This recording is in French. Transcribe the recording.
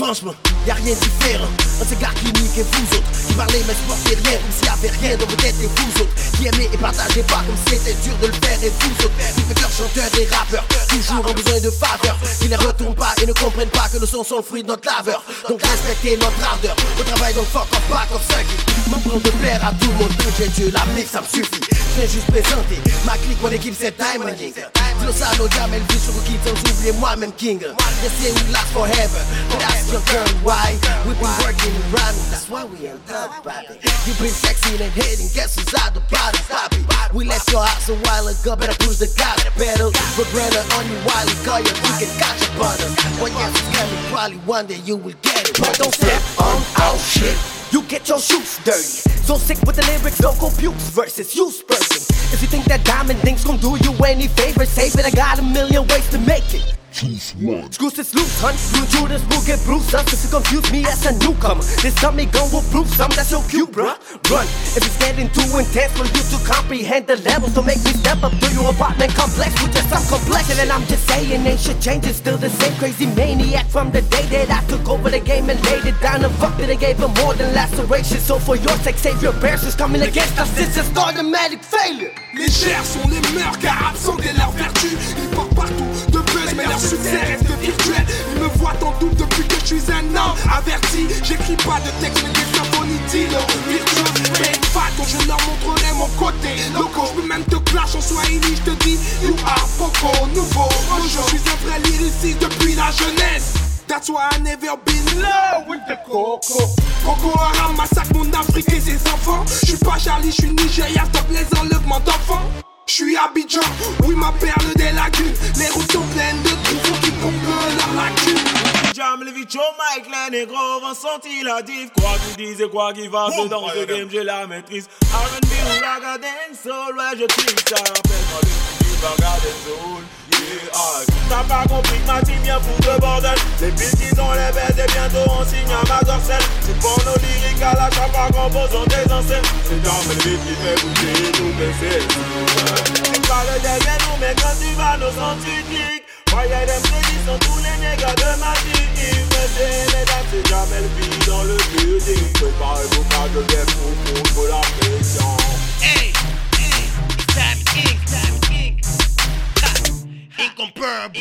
franchement, y a rien de différent. Un ces qui niquent et vous autres, qui parlaient mais supportaient rien, comme s'il y avait rien dans vos têtes et vous autres, qui aimaient et partageaient pas comme c'était dur de le faire et vous autres, Beatmakers, chanteurs et rappeurs, toujours en besoin de faveur, qui ne retournent pas et ne comprennent pas que le son sont le fruit de notre laveur. Donc respectez notre ardeur, au travail donc fuck off, back off, suck it. M'apprendre de plaire à tout le monde, j'ai Dieu, la ça me suffit. Je viens juste présenter ma clique, mon équipe c'est Diamond Dis-le ça, nos gammes, elle vit sur le kit oublier moi-même King. They say we last forever, but that's your turn, why? We've been working rhyming, that's why we ain't done, baby. You've been sexy and hitting, guess who's out the bottom, Bobby? We left your house a while ago, better push the gas pedal. Regret on you while you call you, you can catch a butter. Well, yes, it's coming, probably one day you will get it. But don't step on our shit. You get your shoes dirty. So sick with the lyrics, local pukes versus you spurting. If you think that diamond thing's gonna do you any favors, save it. I got a million ways to make it. Choose one. Screws is loose, hun. You Judas will get bruised up if you confuse me as a newcomer. This dummy gun will prove some that's your cue, bruh. Run. If it's getting too intense for you to comprehend the levels, to make me step up to your apartment complex with just some complexion. And I'm just saying, ain't shit changing. Still the same crazy maniac from the day that I took over the game and laid it down. And fuck it, I gave him more than laceration. So for your sake, save your bears is coming against us. It's just automatic failure. Les chers sont les meurs car absenter leur vertu. Ils portent partout de leur succès reste virtuel. Ils me voient en double depuis que je suis un homme averti. J'écris pas de texte, mais des symphonies d'îlots virtueux. Mais une fois quand je leur montrerai mon côté loco, je peux même te clash en Swahili. Je te dis, you are poco, nouveau. Je suis un vrai lyriciste depuis la jeunesse. That's why I never been love with the Coco. Coco Haram massacre mon Afrique et ses enfants. Je suis pas Charlie, je suis Nigeria, stop les enlèvements d'enfants. Je suis Abidjan, oui ma perle des lagunes. Les routes sont pleines de trous, faut qu'ils comblent leurs lacunes. Jam le vite Mike, les négros vont sentir la diff. Quoi qu'ils disent et quoi qu'ils fassent dans ce game j'ai la maîtrise. R&B ou raga dancehall, ouais je tripe ça Rappelle-moi le petit raga dancehall Yeah, aïe T'as pas compris que ma team vient foutre le bordel. Les qui ont les bêtes et bientôt on signe à ma dorsale C'est pour nos lyriques à la chape en composant des enseignes C'est Jam le vite qui fait bouger tout baisser Tu parles derrière nous mais quand tu vas nos cliquent Voyez les prédits sont tous les nègres de ma Mais c'est les dames, c'est jamais le vie dans le building Préparez-vous car je viens pour contre la pression Hey, hey, Diamond King, Diamond King. Incomparable.